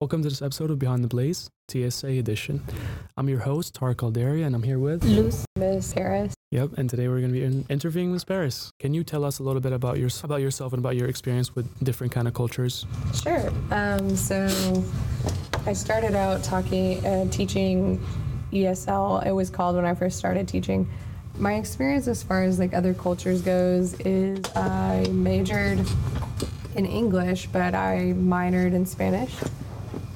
Welcome to this episode of Behind the Blaze, TSA edition. I'm your host, Tara Calderia, and I'm here with Luz, Miss Harris. Yep, and today we're going to be in- interviewing Miss Parris. Can you tell us a little bit about your about yourself and about your experience with different kind of cultures? Sure. Um, so I started out talking, uh, teaching ESL. It was called when I first started teaching. My experience as far as like other cultures goes is I majored in English, but I minored in Spanish.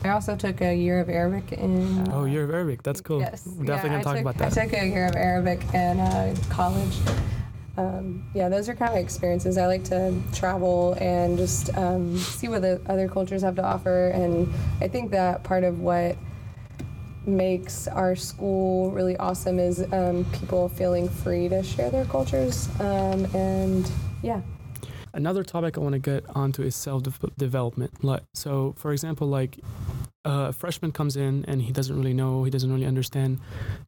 I also took a year of Arabic in. Oh, you're Arabic. That's cool. Yes. We're definitely yeah, going I to talk took- about that. I took a year of Arabic in uh, college. Um, yeah, those are kind of experiences. I like to travel and just um, see what the other cultures have to offer. And I think that part of what makes our school really awesome is um, people feeling free to share their cultures. Um, and yeah. Another topic I want to get onto is self development. Like, so, for example, like uh, a freshman comes in and he doesn't really know, he doesn't really understand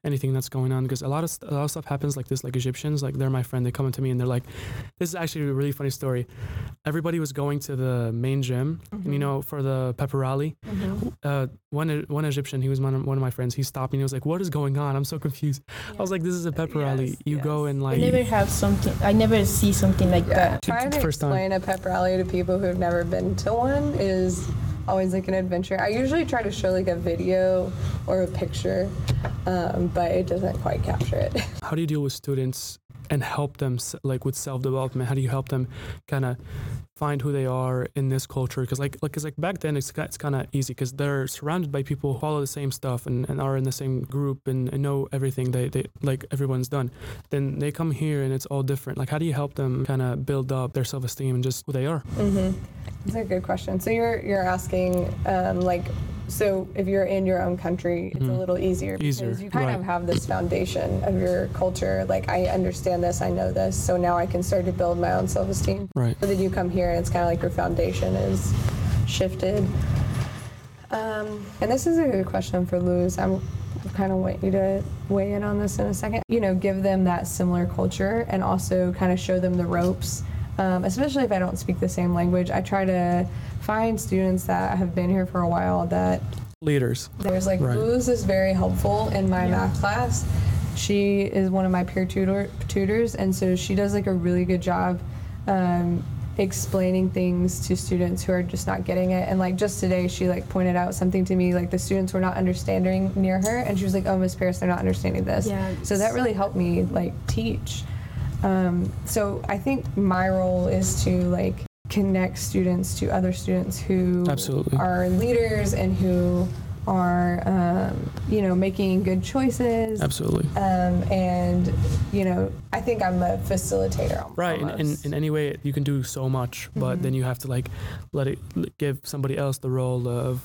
anything that's going on because a lot of st- a lot of stuff happens like this. Like Egyptians, like they're my friend. They come up to me and they're like, "This is actually a really funny story." Everybody was going to the main gym, and you know, for the pepper rally, uh, one one Egyptian, he was one of, one of my friends. He stopped me and he was like, "What is going on? I'm so confused." I was like, "This is a pepper rally. Yes, You go and like." I never have something. I never see something like Yeah, that. trying to first time. explain a pep rally to people who've never been to one is always like an adventure. I usually try to show like a video or a picture, um, but it doesn't quite capture it. how do you deal with students and help them like with self development? How do you help them kind of find who they are in this culture? Because like like 'cause, like back then it's it's kind of easy because they're surrounded by people who follow the same stuff and, and are in the same group and, and know everything they, they like everyone's done. Then they come here and it's all different. Like how do you help them kind of build up their self esteem and just who they are? mm-hmm. That's a good question. So you're you're asking um, like. So if you're in your own country, it's a Mhm. little easier because Easier, you kind right. of have this foundation of your culture. Like I understand this, I know this, so now I can start to build my own self-esteem. Right. So then you come here and it's kind of like your foundation is shifted. Um, and this is a good question for Luz. I'm kind of want you to weigh in on this in a second. You know, give them that similar culture and also kind of show them the ropes. Um, especially if I don't speak the same language, I try to find students that have been here for a while that Leaders. there's like Right. Luz is very helpful in my math class. She is one of my peer tutor tutors, and so she does like a really good job um, explaining things to students who are just not getting it. And like just today, she like pointed out something to me like the students were not understanding near her, and she was like, "Oh, Miss Parris, they're not understanding this." Yeah. So that really helped me like teach. Um, so I think my role is to like connect students to other students who Absolutely. are leaders and who are um, you know making good choices Absolutely. um, and you know i think i'm a facilitator al- Right, in, in, in any way you can do so much, but Mhm. then you have to like let it give somebody else the role of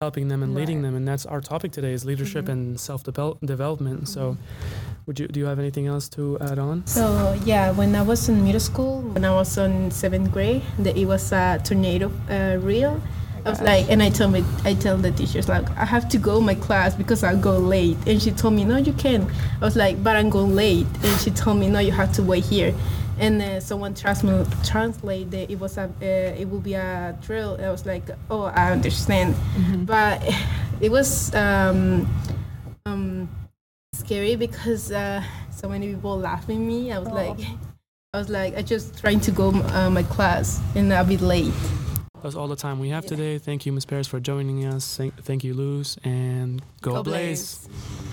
helping them and leading them, and that's our topic today is leadership Mhm. and self development. So, would you do you have anything else to add on? So yeah, when I was in middle school, when I was in seventh grade, the, it was a tornado uh, reel. I was like, and I told me, I tell the teachers like, I have to go my class because I'll go late. And she told me, no, you can. I was like, but I'm going late. And she told me, no, you have to wait here. And uh, someone transma- translate that it was a, uh, it will be a drill. I was like, oh, I understand. But it was um, um, scary because uh, so many people laughed at me. I was Oh. like, I was like, I just trying to go uh, my class and I'll be late. That's all the time we have Yeah. today. Thank you, Ms. Parris, for joining us. Thank, thank you, Luz, and go, Go Blaze. Blaze.